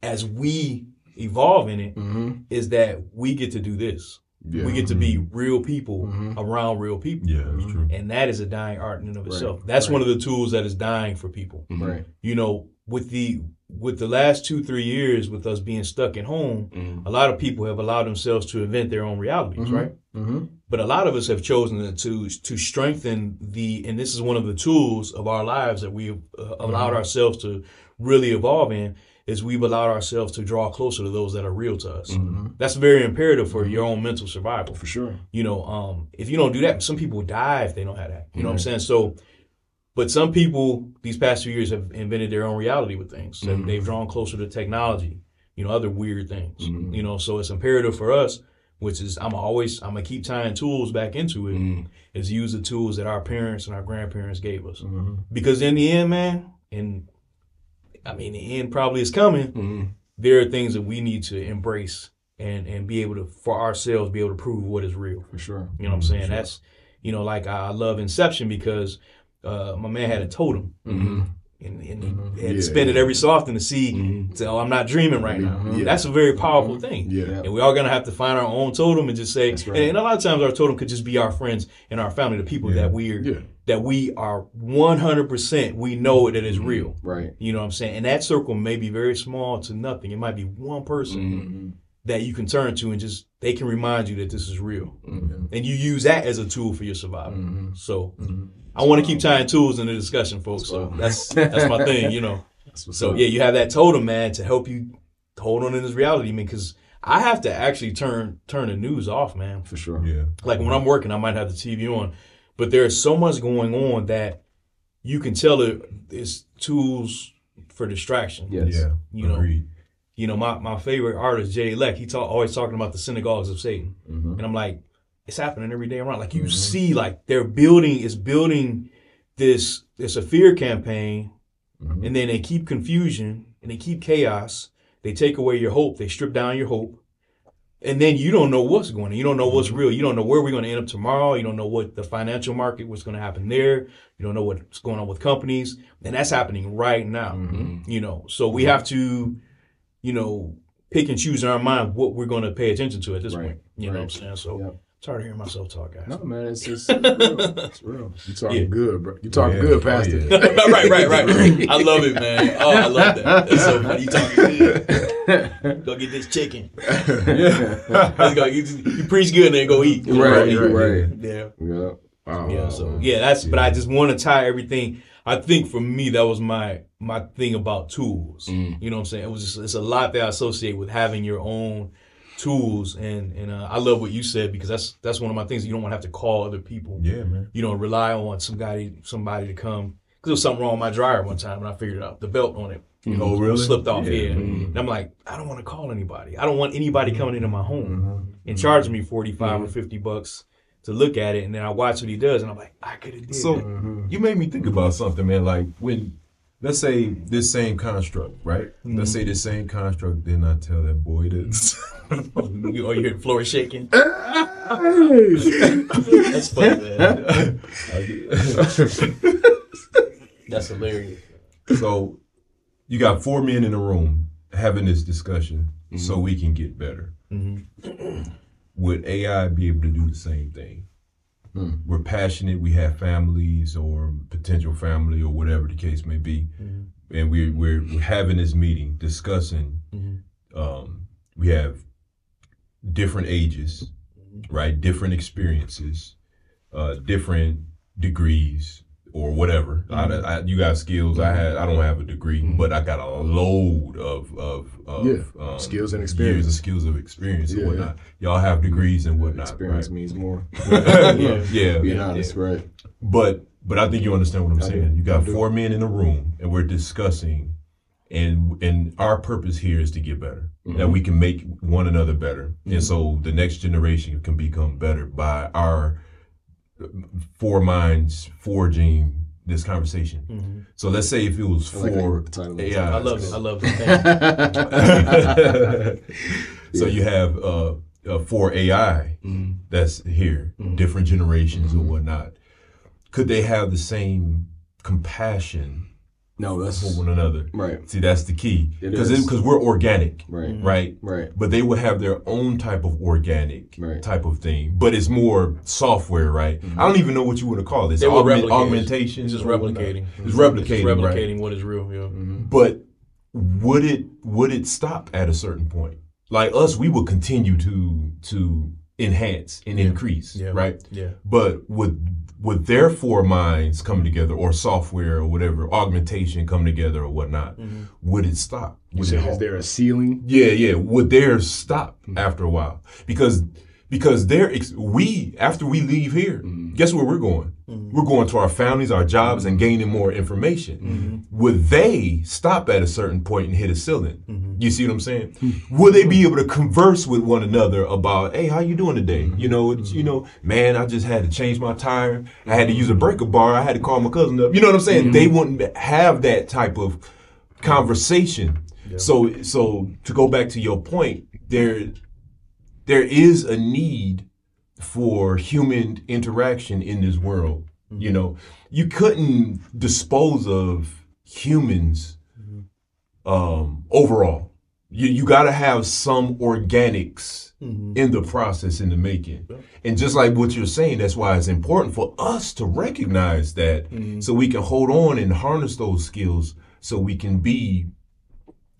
as we evolve in it, mm-hmm. is that we get to do this. We get to be mm-hmm. real people mm-hmm. around real people. Yeah, that's true. And that is a dying art in and of itself. That's one of the tools that is dying for people. Right. You know, with the with the last two, three years with us being stuck at home, a lot of people have allowed themselves to invent their own realities, right? Mm-hmm. But a lot of us have chosen to to strengthen the, and this is one of the tools of our lives that we've uh, allowed ourselves to really evolve in, is we've allowed ourselves to draw closer to those that are real to us. Mm-hmm. That's very imperative for your own mental survival. For sure. You know, um, if you don't do that, some people die if they don't have that. You know what I'm mm-hmm. saying? So, but some people these past few years have invented their own reality with things. So mm-hmm. They've drawn closer to technology. You know, other weird things. You know, so it's imperative for us, which is I'm always I'm gonna keep tying tools back into it. Is use the tools that our parents and our grandparents gave us. Because in the end, man, and I mean the end probably is coming. Mm-hmm. There are things that we need to embrace and and be able to for ourselves be able to prove what is real. For sure. You know what I'm saying? That's you know, like I love Inception because uh, my man had a totem. Mm-hmm. And, and he mm-hmm. had to Yeah, it every so often to see, say, oh, I'm not dreaming right now. Yeah. That's a very powerful thing. Yeah. And we're all gonna have to find our own totem and just say, right. and, and a lot of times our totem could just be our friends and our family, the people that we're Yeah. That we are 100% we know that it's mm-hmm. real. Right. You know what I'm saying? And that circle may be very small to nothing. It might be one person mm-hmm. that you can turn to and just they can remind you that this is real. Mm-hmm. And you use that as a tool for your survival. So I want to keep tying tools in the discussion, folks. So that's that's my thing, you know. So yeah, you have that totem, man, to help you hold on in this reality, man, because I have to actually turn turn the news off, man. For sure. Yeah. Like when I'm working, I might have the TV on, but there's so much going on that you can tell it it's tools for distraction. Yes. Yeah. You know, Agreed. you know, my, my favorite artist, Jay Leck, he talk, always talking about the synagogues of Satan. Mm-hmm. And I'm like, it's happening every day around. Like you mm-hmm. see, like they're building, it's building this, it's a fear campaign. Mm-hmm. And then they keep confusion and they keep chaos. They take away your hope. They strip down your hope. And then you don't know what's going on. You don't know what's mm-hmm. real. You don't know where we're going to end up tomorrow. You don't know what the financial market, what's going to happen there. You don't know what's going on with companies. And that's happening right now. Mm-hmm. You know, so we have to, you know, pick and choose in our mind what we're going to pay attention to at this Right. point. You know what I'm saying? So Yep. Tired of hearing myself talk, guys. No, man, it's just it's real. It's real. You talking Yeah. good, bro. You talking Yeah. good, Oh, Pastor. yeah. right, right, right. I love it, man. Oh, I love that. That's so funny. You talking good? Go get this chicken. Let's go. You, you preach good and then go eat. Right, Yeah. right. Yeah. Yeah. Wow. Yeah. So yeah, that's. But I just want to tie everything. I think for me that was my my thing about tools. Mm. You know what I'm saying? It was just it's a lot that I associate with having your own tools, and and uh, I love what you said because that's that's one of my things. You don't want to have to call other people. Yeah, man. You know, rely on somebody somebody to come. Because there was something wrong with my dryer one time, and I figured it out. The belt on it, you know, Oh, really? slipped off Yeah. here. Mhm. And I'm like, I don't want to call anybody. I don't want anybody coming into my home and charging me 45 or 50 bucks to look at it. And then I watch what he does, and I'm like, I could have did So that. you made me think about something, man. Like when, let's say this same construct, right? Let's mm-hmm. say this same construct. Then I tell that boy. You- Or you hear the floor shaking. That's funny, man. That's hilarious. so you got four men in the room having this discussion, so mm-hmm. we can get better. Mm-hmm. Would AI be able to do the same thing? We're passionate. We have families or potential family or whatever the case may be, and we're, we're we're having this meeting discussing. Um, we have different ages, right? Different experiences, uh, different degrees or whatever. I, I, you got skills. I had. I don't have a degree, but I got a load of of, of Yeah. um, Skills and Years experience. of skills of experience Yeah, and whatnot. Y'all have degrees and whatnot. Experience right? means more. yeah, yeah, Being yeah. honest, right? But but I think you understand what I'm saying. You got four men in a room, and we're discussing, and and our purpose here is to get better. Mm-hmm. That we can make one another better, and so the next generation can become better by our four minds forging this conversation. So let's say if it was I like four wrote the title of the AI, I love it. I love it. Thank you. so you have uh, uh, for AI Mm-hmm. that's here, different generations or whatnot. Could they have the same compassion No, for that's one another? right. See, that's the key It because because we're organic, Right. right? Right. But they would have their own type of organic Right. type of thing, but it's more software, right? Mm-hmm. I don't even know what you want to call this. They were Augment- replicating. augmentation, It's just or whatnot. replicating. It's replicating, It's right? replicating what is real. Yeah. Mm-hmm. But would it would it stop at a certain point? Like us, we will continue to to enhance and increase, Yeah. right? Yeah. But would would their four minds come together, or software, or whatever augmentation come together, or whatnot? Mm-hmm. Would it stop? You Would said, it is there a ceiling? yeah, yeah. Would theirs stop mm-hmm. after a while? Because because they're ex- we after we leave here, mm-hmm. guess where we're going? Mm-hmm. We're going to our families, our jobs, and gaining more information. Mm-hmm. Would they stop at a certain point and hit a ceiling? You see what I'm saying? Hmm. Would they be able to converse with one another about, hey, how you doing today? You know, it's, you know, man, I just had to change my tire. I had to use a breaker bar. I had to call my cousin up. You know what I'm saying? They wouldn't have that type of conversation. So so to go back to your point, there there is a need for human interaction in this world. You mm-hmm. know, you couldn't dispose of humans mm-hmm. um, overall. You you got to have some organics mm-hmm. in the process in the making. And just like what you're saying, that's why it's important for us to recognize that so we can hold on and harness those skills so we can be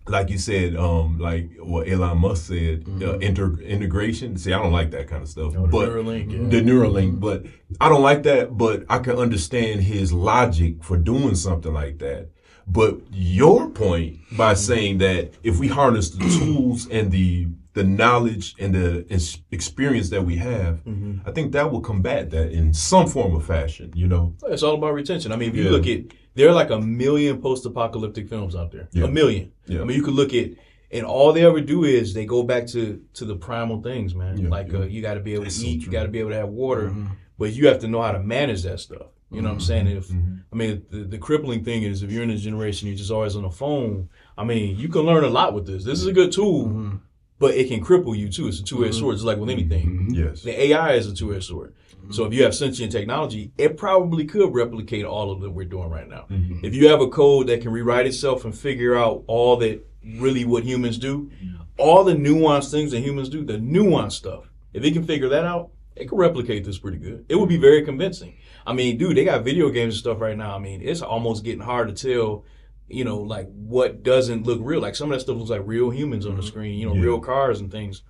like you said, um, like what Elon Musk said, uh, inter- integration. See, I don't like that kind of stuff. Oh, but Neuralink, yeah. the Neuralink, but I don't like that. But I can understand his logic for doing something like that. But your point by saying that if we harness the tools and the the knowledge and the experience that we have, I think that will combat that in some form or fashion. You know, It's all about retention. I mean, if you Yeah. look at, there are like a million post-apocalyptic films out there. Yeah. A million. Yeah. I mean, you could look at, and all they ever do is they go back to to the primal things, man. Yeah, like. Uh, you got to be able That's to so eat, you got to be able to have water, but you have to know how to manage that stuff. You know what I'm saying? If Mm-hmm. I mean, the, the crippling thing is if you're in this generation, you're just always on the phone. I mean, you can learn a lot with this. This is a good tool, Mm-hmm. but it can cripple you too. It's a two-edged sword, just like with anything. yes, The AI is a two-edged sword. So if you have sentient technology, it probably could replicate all of that we're doing right now. Mm-hmm. If you have a code that can rewrite itself and figure out all that really what humans do, mm-hmm. all the nuanced things that humans do, the nuanced stuff, if it can figure that out, they could replicate this pretty good. It would be very convincing. I mean, dude, they got video games and stuff right now. I mean, it's almost getting hard to tell, you know, like what doesn't look real. Like some of that stuff looks like real humans on the mm-hmm. screen, you know, Yeah. real cars and things.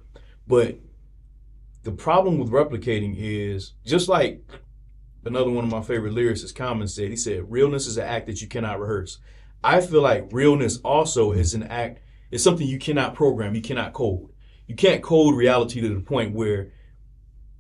But the problem with replicating is just like another one of my favorite lyricists, Common said, he said, realness is an act that you cannot rehearse. I feel like realness also is an act, it's something you cannot program, you cannot code. You can't code reality to the point where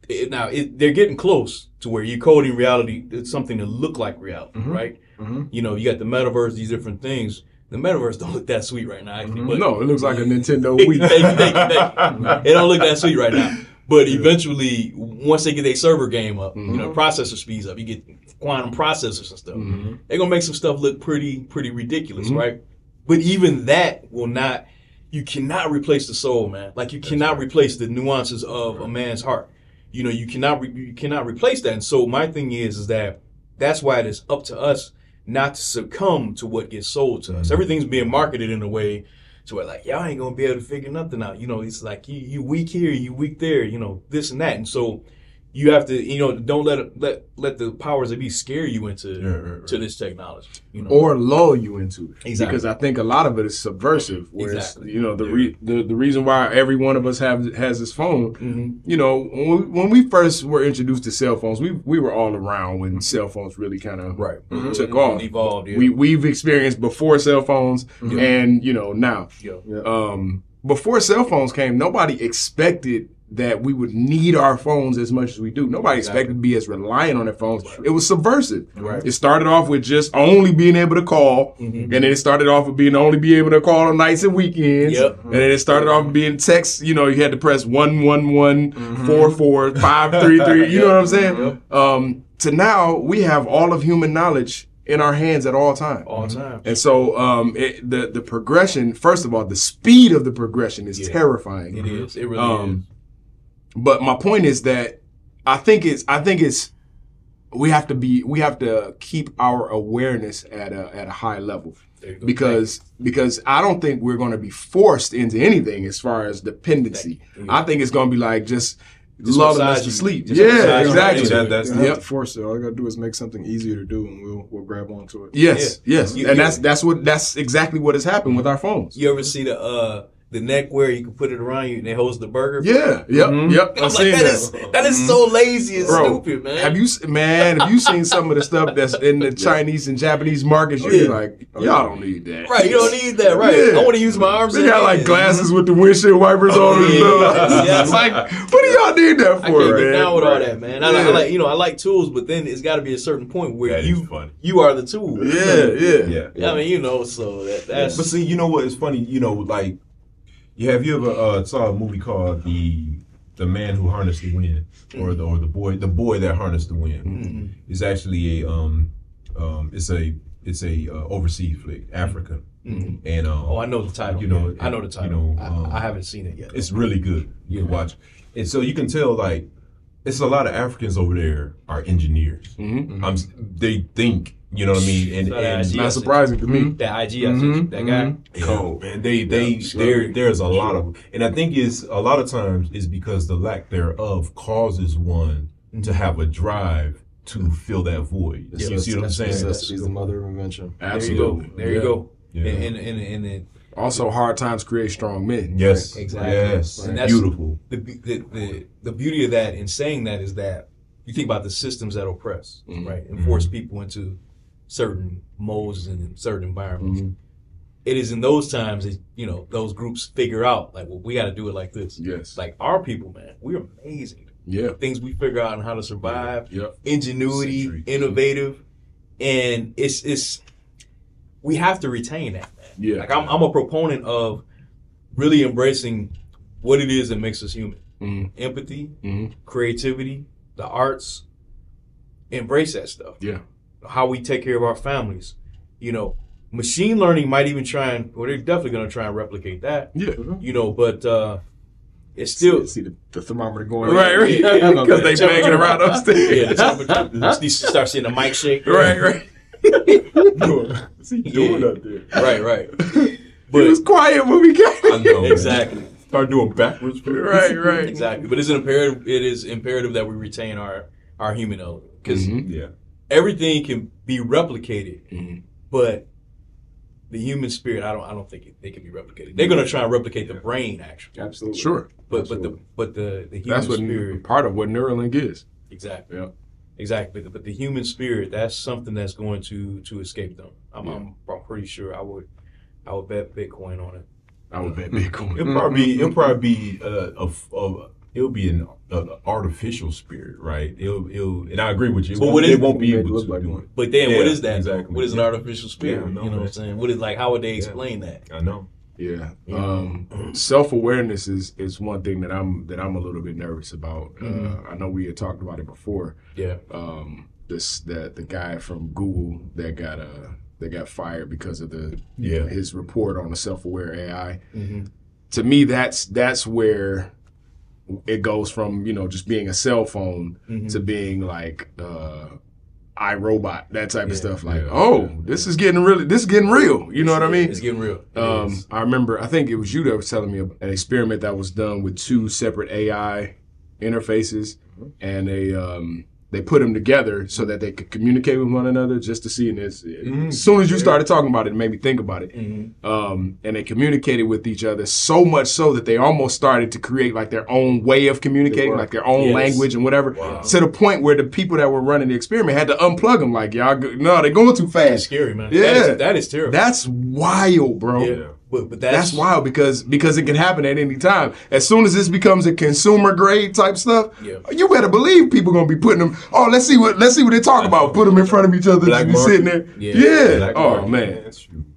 it, now it, they're getting close to where you're coding reality, it's something to look like reality, right? Mhm. You know, you got the metaverse, these different things. The metaverse don't look that sweet right now, actually. But no, it looks like a Nintendo Wii. thank you, thank you, thank you. It don't look that sweet right now. But eventually, once they get their server game up, you know, mm-hmm. processor speeds up, you get quantum processors and stuff. Mm-hmm. They're gonna make some stuff look pretty, pretty ridiculous, mm-hmm. right? But even that will not. You cannot replace the soul, man. Like you cannot replace the nuances of a man's heart. You know, you cannot re- you cannot replace that. And so my thing is, is that that's why it is up to us not to succumb to what gets sold to us. Everything's being marketed in a way to where like y'all ain't gonna be able to figure nothing out. You know, it's like you you weak here, you weak there. You know, this and that. And so you have to, you know, don't let let let the powers that be scare you into Yeah, right, right. to this technology. You know, or lull you into it. Exactly. Because I think a lot of it is subversive. Where Exactly. you know the, re- the the reason why every one of us have has this phone. Mhm. You know, when we, when we first were introduced to cell phones, we we were all around when cell phones really kind of right took off. evolved. Yeah. We we've experienced before cell phones and you know now. yeah. Um, before cell phones came, nobody expected that we would need our phones as much as we do. Nobody expected to be as reliant on their phones. It was subversive. Right. It started off with just only being able to call, and then it started off with being only be able to call on nights and weekends. Yep. And then it started off with being text. You know, you had to press one one one four four five three three. You know what I'm saying? Um, to now, we have all of human knowledge in our hands at all times. all time. And so um, it, the the progression, first of all, the speed of the progression is terrifying. It is. It really Um, But my point is that I think it's I think it's we have to be we have to keep our awareness at a at a high level There you because because I don't think we're going to be forced into anything as far as dependency. I think it's going to be like just, lulling us massage to sleep. Just yeah, exactly. That- that's You don't Yep. have to force it. All you gotta do is make something easier to do, and we'll we'll grab onto it. Yes, yes, You- and you- that's that's what that's exactly what has happened with our phones. You ever see the uh the neck where you can put it around you and it holds the burger? Yeah, yep, mm-hmm. yep. I'm I've like that that. is that is so mm-hmm. lazy and Bro, stupid, man. Have you, man? Have you seen some of the stuff that's in the Chinese and Japanese markets? You're Yeah. like, y'all don't need that. Right, you don't need that, right? Yeah. I want to use my arms. They got like hands. glasses mm-hmm. with the windshield wipers on and yeah. stuff. Yeah. It's like, what do y'all need that for? I for, can't man? get down with all that, man. I, I like, you know, I like tools, but then it's got to be a certain point where That is you you are the tool. Yeah, yeah. Yeah. I mean, you know, so that's But see, you know what? It's funny. You know, like, yeah. Have you ever uh, saw a movie called the the man who harnessed the wind, or the or the boy the boy that harnessed the wind? Mm-hmm. It's actually a um um it's a it's a uh, overseas flick, Africa, and um oh, I know the title. You know, I know the title. you know, um, I, I haven't seen it yet. it's really good. You can watch, and so you can tell like it's a lot of Africans over there are engineers. Mm-hmm. I'm, they think, you know what I mean, and, So and idea- Not surprising to me. that IG, I sent you, that mm-hmm. guy. Mm-hmm. Cold, man. They they there there's a lot of and I think it's a lot of times is because the lack thereof causes one to have a drive to fill that void. you see what I'm saying? Necessity is the mother of invention. There you Absolutely. go. There you go. Yeah. And, and, and, and it, Also, hard times create strong men. Yes, Exactly. yes, And that's- beautiful. the, the the the beauty of that in saying that is that you think about the systems that oppress, mm-hmm. right, and force people into certain molds and in certain environments. It is in those times that you know those groups figure out like, well, we got to do it like this. Yes. Like our people, man, we're amazing. Yeah. Things we figure out on how to survive, Yep. ingenuity, Century. innovative, and it's it's we have to retain that, man. Yeah. Like I'm I'm a proponent of really embracing what it is that makes us human. Mhm. Empathy, Mhm. creativity, the arts. Embrace that stuff. Yeah. How we take care of our families. You know, machine learning might even try and well, they're definitely gonna try and replicate that. Yeah. You know, but uh it's still See the, the thermometer going. Right, right. Yeah, Because they banging around upstairs. yeah, the temperature. you start seeing the mic shake. Right, right. What's he doing Yeah. up there? Right, right. It was quiet when we got I know. Exactly. Start doing backwards. right, right. exactly. But it's imperative. It is imperative that we retain our our human element because Mhm. Yeah. Everything can be replicated, Mhm. but the human spirit, I don't, I don't think it, they can be replicated. They're gonna try and replicate the brain, actually, Absolutely. Sure. but but the but the the human That's what spirit, part of what Neuralink is. exactly, Yeah. exactly. But the, but the human spirit, that's something that's going to to escape them. I'm, I'm, I'm pretty sure. I would I would bet Bitcoin on it. I would bet Bitcoin. It'll probably be, it'll probably be uh, a, a, it'll be an, an artificial spirit, right? It'll, it'll, and I agree with you. But It what won't- is- they won't be able to like do it. But then, what Yeah, is that? exactly. What is an artificial spirit? Yeah, I know, you know what I'm saying? What is like? How would they explain that? I know. Yeah. Um, Self awareness is is one thing that I'm that I'm a little bit nervous about. Uh, I know we had talked about it before. Yeah. Um, this that the guy from Google that got uh that got fired because of the Yeah. his report on the self aware AI. Mm-hmm. To me, that's that's where it goes from you know just being a cell phone Mm-hmm. to being like uh I, Robot that type Yeah. of stuff. Like, Yeah. oh, this is getting really this is getting real. You know what I mean? It's getting real. Um, is. I remember, I think it was you that was telling me an experiment that was done with two separate AI interfaces, and a um, they put them together so that they could communicate with one another just to see. And it's, as soon as you started talking about it, it made me think about it. Mhm. Um, and they communicated with each other so much so that they almost started to create like their own way of communicating, like their own Yes. language and whatever. Wow. To the point where the people that were running the experiment had to unplug them. Like, y'all, go- no, they're going too fast. scary, man. Yeah. That is, that is terrible. That's wild, bro. yeah. But, but that's, That's wild because because it can happen at any time. As soon as this becomes a consumer grade type stuff, Yeah. you better believe people gonna be putting them. Oh, let's see what let's see what they talk about. Put them in front of each other. Black be sitting there. market. Yeah. Oh market, man,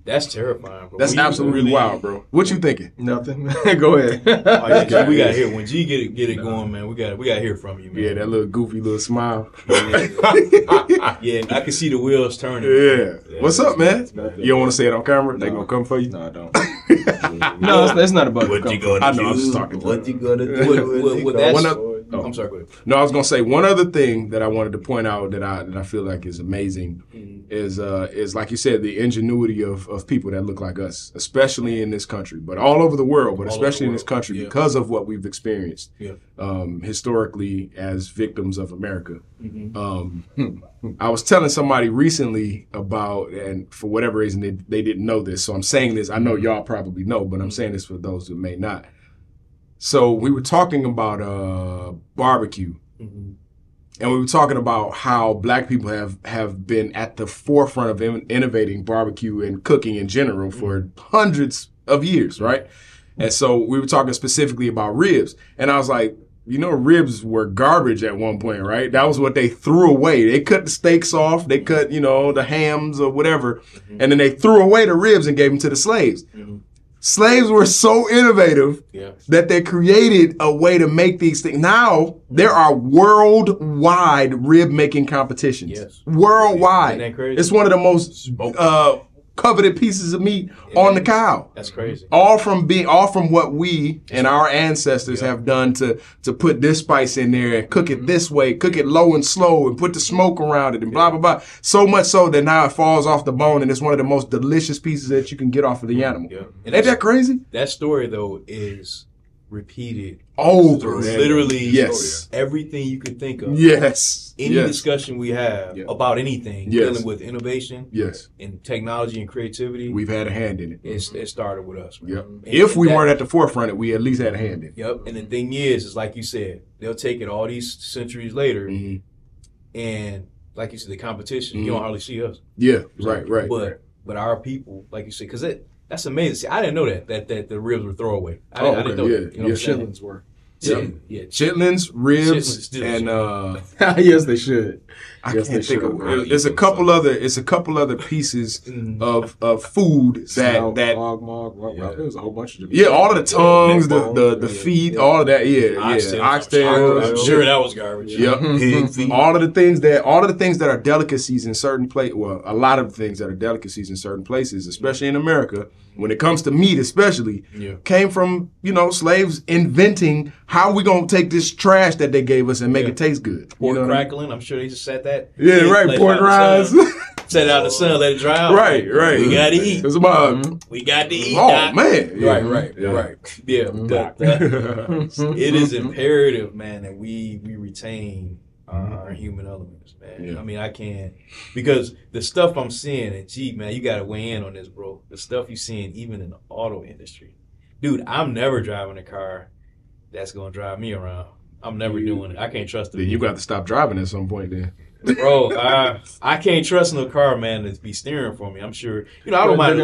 That's terrifying, bro. that's We absolutely really- wild, bro. What you thinking? Nothing. Go ahead. Oh, yeah, we got to hear when G get it get it going, man. We got we got to hear from you, man. Yeah, that little goofy little smile. yeah, I can see the wheels turning. Yeah. What's up, man? You don't want to say it on camera? They gonna come for you? no, I don't. no, it's, it's not about What you gonna do? I know, do? I was just talking What you. you gonna do? With, with, with that, One of- oh, I'm sorry. No, I was gonna say one other thing that I wanted to point out that I that I feel like is amazing is uh is like you said the ingenuity of, of people that look like us, especially in this country, but all over the world, but All especially in this country yeah. because of what we've experienced Yeah. um, historically as victims of America. Mm-hmm. Um, I was telling somebody recently about, and for whatever reason they, they didn't know this, so I'm saying this. I know y'all probably know, but I'm saying this for those who may not. So we were talking about uh, barbecue, Mhm. and we were talking about how black people have have been at the forefront of in- innovating barbecue and cooking in general for hundreds of years, right? And so we were talking specifically about ribs, and I was like, you know, ribs were garbage at one point, right? That was what they threw away. They cut the steaks off, they cut, you know, the hams or whatever, and then they threw away the ribs and gave them to the slaves. Mhm. Slaves were so innovative Yeah. that they created a way to make these things. Now there are worldwide rib making competitions. Yes. Worldwide. Isn't that crazy? It's one of the most uh, coveted pieces of meat on the cow. That's crazy. All from being all from what we and our ancestors have done to to put this spice in there and cook it mm-hmm. this way, cook it low and slow and put the smoke around it and blah blah blah. So much so that now it falls off the bone and it's one of the most delicious pieces that you can get off of the mm-hmm. animal. Yeah. And Ain't that crazy? That story though is repeated Over literally Yes. everything you could think of. Yes. Any yes. discussion we have Yeah. about anything Yes. dealing with innovation Yes. and technology and creativity, We've had a hand in it. it's, it started with us. man. Yep. And If we that- weren't at the forefront, we at least had a hand in it. Yep. And the thing is, is like you said, they'll take it all these centuries later, Mhm. and like you said, the competition. You Mhm. don't hardly see us. Yeah. Right. Right. But but our people, like you said, because it that's amazing. See, I didn't know that that that the ribs were throwaway. I, Oh, didn't, I didn't know okay, that. yeah, You know yeah. Chitlins were. Yeah, Yeah. yeah. Chitlins, ribs, Chitlins and uh, yes, they should. I Yes, can't think should. of. I don't There's a couple those. other. It's a couple other pieces Mhm. of of food that Snout, that. mog, mog, mog, Yeah. There was a whole bunch of different. Yeah, all of the tongues, the the, the yeah, feet, yeah. all of that. Yeah, yeah, Oxtails, oxtails. I'm sure that was garbage. Yep. Pig feet. all of the things that all of the things that are delicacies in certain places well a lot of things that are delicacies in certain places especially in america when it comes to meat especially Yeah. came from you know slaves inventing how we gonna take this trash that they gave us and make Yeah. it taste good Pork you know what I mean? crackling. I'm sure they just said that. Yeah right Like pork rinds Set out in the sun, let it dry out. Right, right. We gotta eat. It's about Mm-hmm. We got to eat. oh Doc. man, Yeah. Right, right, Yeah. right. Yeah, uh, Mm-hmm. it is imperative, man, that we we retain our, our human elements, man. Yeah. I mean, I can't because the stuff I'm seeing, and gee, man, you got to weigh in on this, bro. The stuff you're seeing, even in the auto industry, dude. I'm never driving a car that's gonna drive me around. I'm never You- doing it. I can't trust it. Then you got to stop driving at some point. Then bro. I I can't trust no car, man, to be steering for me. I'm sure. You know, I don't mind.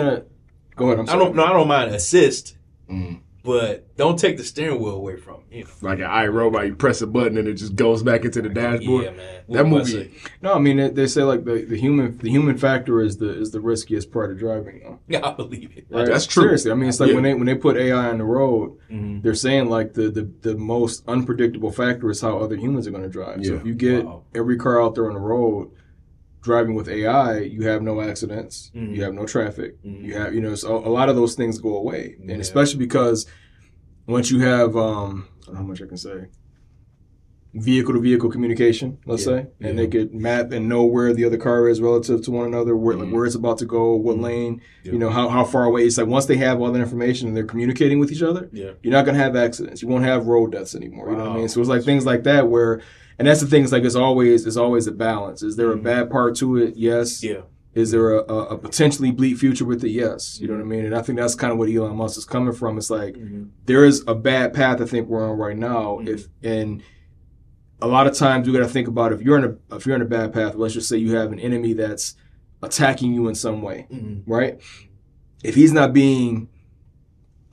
go ahead. I'm I sorry. don't. No, I don't mind assist, Mm. But don't take the steering wheel away from. You know? like an I, Robot, you press a button and it just goes back into the dashboard. Yeah, man. That What was movie- it? No, I mean they, they say like the, the human the human factor is the is the riskiest part of driving. Though, Yeah, I believe it. right? That's true. Seriously, I mean it's like Yeah. when they when they put AI on the road, Mhm. they're saying like the the, the most unpredictable factor is how other humans are going to drive. So Yeah. if you get Wow. every car out there on the road driving with AI, you have no accidents, Mhm. you have no traffic, Mhm. you have you know so a lot of those things go away, Yeah. and especially because once you have um I don't know how much I can say vehicle to vehicle communication, let's Yeah. say, and Yeah. they could map and know where the other car is relative to one another, where like Mhm. where it's about to go, what Mhm. lane, you know, how, how far away. It's like once they have all that information and they're communicating with each other, Yeah. you're not gonna have accidents. You won't have road deaths anymore. You know what I mean? So it's like things like that where and that's the thing, it's like it's always it's always a balance. Is there a Mhm. bad part to it? Yes. Yeah. Is there a, a, potentially bleak future with it? Yes. You know what I mean? And I think that's kind of what Elon Musk is coming from. It's like Mhm. there is a bad path I think we're on right now. Mhm. If and a lot of times we got to think about if you're in a if you're in a bad path. Let's just say you have an enemy that's attacking you in some way, Mhm. right? If he's not being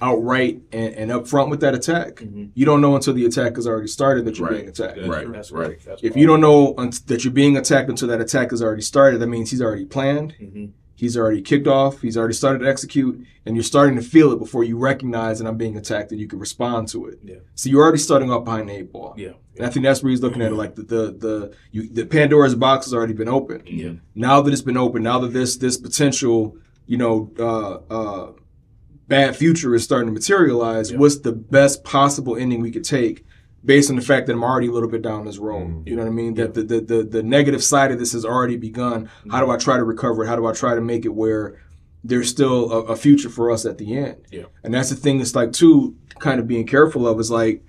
outright and, and upfront with that attack, Mhm. you don't know until the attack has already started that you're Right. being attacked. That's, Right, That's right. right. That's If you don't know un- that you're being attacked until that attack has already started, that means he's already planned, Mhm. he's already kicked off, he's already started to execute, and you're starting to feel it before you recognize that I'm being attacked and you can respond to it. Yeah. So you're already starting off behind the eight ball. Yeah. And I think that's where he's looking at it. Like the the the, you, the Pandora's box has already been opened. Yeah. Now that it's been opened, now that this this potential, you know, uh, uh, bad future is starting to materialize, Yeah. what's the best possible ending we could take? Based on the fact that I'm already a little bit down this road, Mm. you know what I mean. That the, the the the negative side of this has already begun. How do I try to recover it? How do I try to make it where there's still a, a future for us at the end? Yeah. And that's the thing. It's like too kind of being careful of is like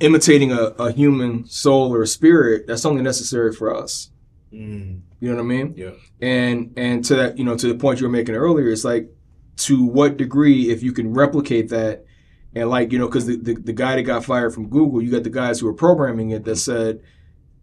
imitating a, a human soul or a spirit. That's only necessary for us. Mm. You know what I mean? Yeah. And and to that, you know, to the point you were making earlier, it's like to what degree if you can replicate that and like, you know, because the, the, the guy that got fired from Google, you got the guys who were programming it that said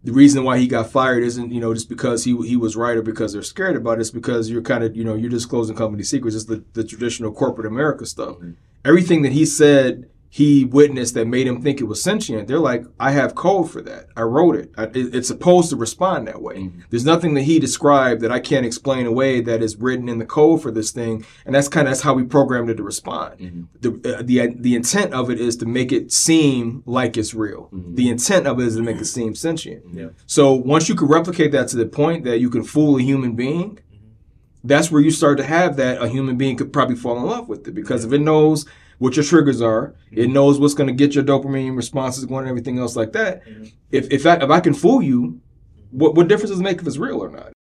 the reason why he got fired isn't, you know, just because he he was right or because they're scared about it. It's because you're kind of, you know, you're disclosing company secrets. It's the, the traditional corporate America stuff. Mm-hmm. Everything that he said he witnessed that made him think it was sentient, they're like, I have code for that. I wrote it. I, it it's supposed to respond that way. Mm-hmm. There's nothing that he described that I can't explain away that is written in the code for this thing, and that's kind of that's how we programmed it to respond. Mm-hmm. The, uh, the uh, the intent of it is to make it seem like it's real. Mm-hmm. The intent of it is to make it seem sentient. Yeah. So once you can replicate that to the point that you can fool a human being, that's where you start to have that a human being could probably fall in love with it because if it knows what your triggers are, it mm-hmm. knows what's going to get your dopamine responses going and everything else like that. Mm-hmm. If if I, if I can fool you, what what difference does it make if it's real or not?